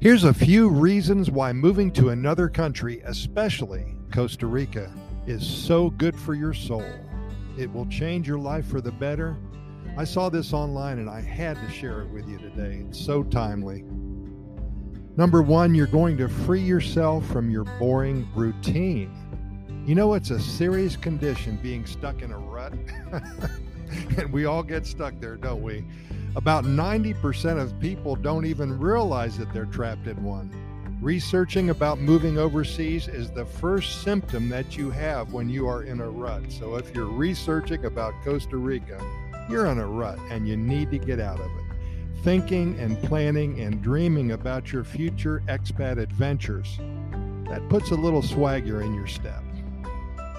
Here's a few reasons why moving to another country, especially Costa Rica, is so good for your soul. It will change your life for the better. I saw this online and I had to share it with you today. It's so timely. Number one, you're going to free yourself from your boring routine. You know, it's a serious condition being stuck in a rut. and we all get stuck there, don't we? About 90% of people don't even realize that they're trapped in one. Researching about moving overseas is the first symptom that you have when you are in a rut. So if you're researching about Costa Rica, you're in a rut and you need to get out of it. Thinking and planning and dreaming about your future expat adventures, that puts a little swagger in your step.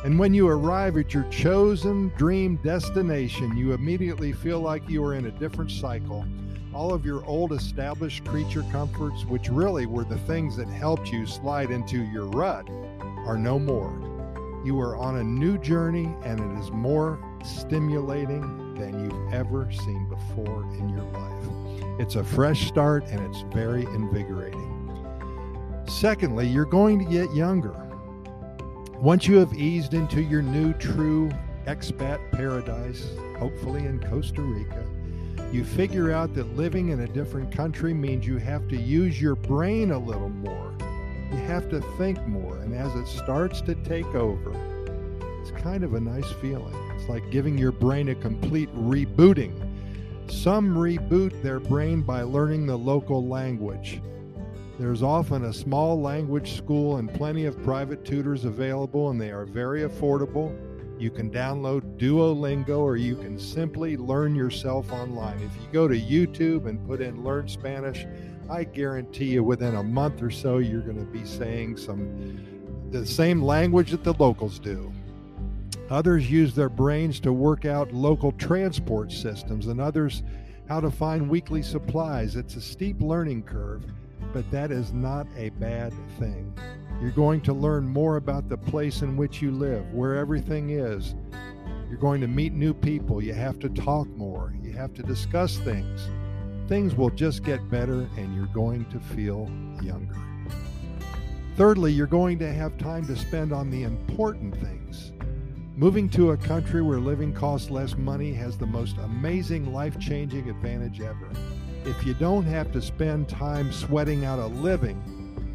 And when you arrive at your chosen dream destination, you immediately feel like you are in a different cycle. All of your old established creature comforts, which really were the things that helped you slide into your rut, are no more. You are on a new journey, and it is more stimulating than you've ever seen before in your life. It's a fresh start, and it's very invigorating. Secondly, you're going to get younger. Once you have eased into your new true expat paradise, hopefully in Costa Rica, you figure out that living in a different country means you have to use your brain a little more. You have to think more. And as it starts to take over, it's kind of a nice feeling. It's like giving your brain a complete rebooting. Some reboot their brain by learning the local language. There's often a small language school and plenty of private tutors available, and they are very affordable. You can download Duolingo or you can simply learn yourself online. If you go to YouTube and put in Learn Spanish, I guarantee you within a month or so you're going to be saying some the same language that the locals do. Others use their brains to work out local transport systems and others how to find weekly supplies. It's a steep learning curve but that is not a bad thing. You're going to learn more about the place in which you live, where everything is. You're going to meet new people. You have to talk more. You have to discuss things. Things will just get better and you're going to feel younger. Thirdly, you're going to have time to spend on the important things. Moving to a country where living costs less money has the most amazing life changing advantage ever if you don't have to spend time sweating out a living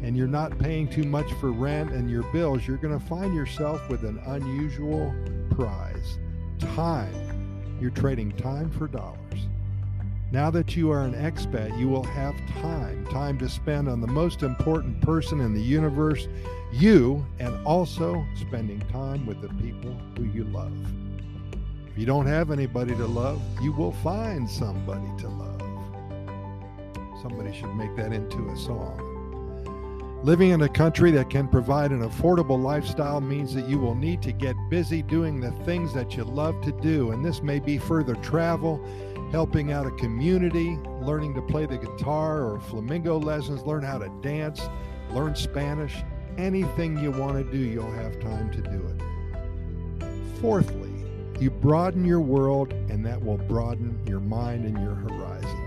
and you're not paying too much for rent and your bills, you're going to find yourself with an unusual prize time. You're trading time for dollars. Now that you are an expat, you will have time, time to spend on the most important person in the universe, you, and also spending time with the people who you love. If you don't have anybody to love, you will find somebody to love. Somebody should make that into a song. Living in a country that can provide an affordable lifestyle means that you will need to get busy doing the things that you love to do. And this may be further travel, helping out a community, learning to play the guitar or flamenco lessons, learn how to dance, learn Spanish. Anything you want to do, you'll have time to do it. Fourthly, you broaden your world, and that will broaden your mind and your horizons.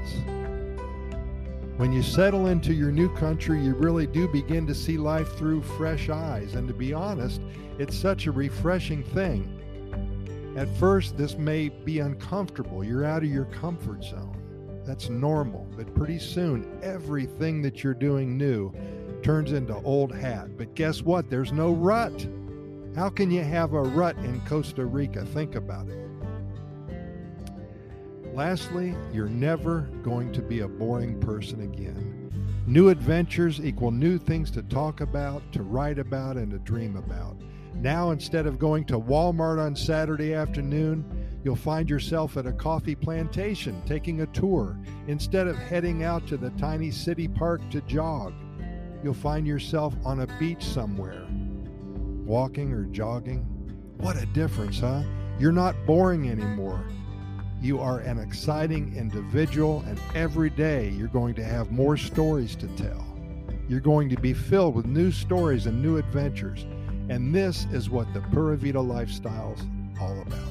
When you settle into your new country, you really do begin to see life through fresh eyes. And to be honest, it's such a refreshing thing. At first, this may be uncomfortable. You're out of your comfort zone. That's normal. But pretty soon, everything that you're doing new turns into old hat. But guess what? There's no rut. How can you have a rut in Costa Rica? Think about it. Lastly, you're never going to be a boring person again. New adventures equal new things to talk about, to write about, and to dream about. Now, instead of going to Walmart on Saturday afternoon, you'll find yourself at a coffee plantation taking a tour. Instead of heading out to the tiny city park to jog, you'll find yourself on a beach somewhere, walking or jogging. What a difference, huh? You're not boring anymore. You are an exciting individual, and every day you're going to have more stories to tell. You're going to be filled with new stories and new adventures. And this is what the Pura Vida lifestyle's all about.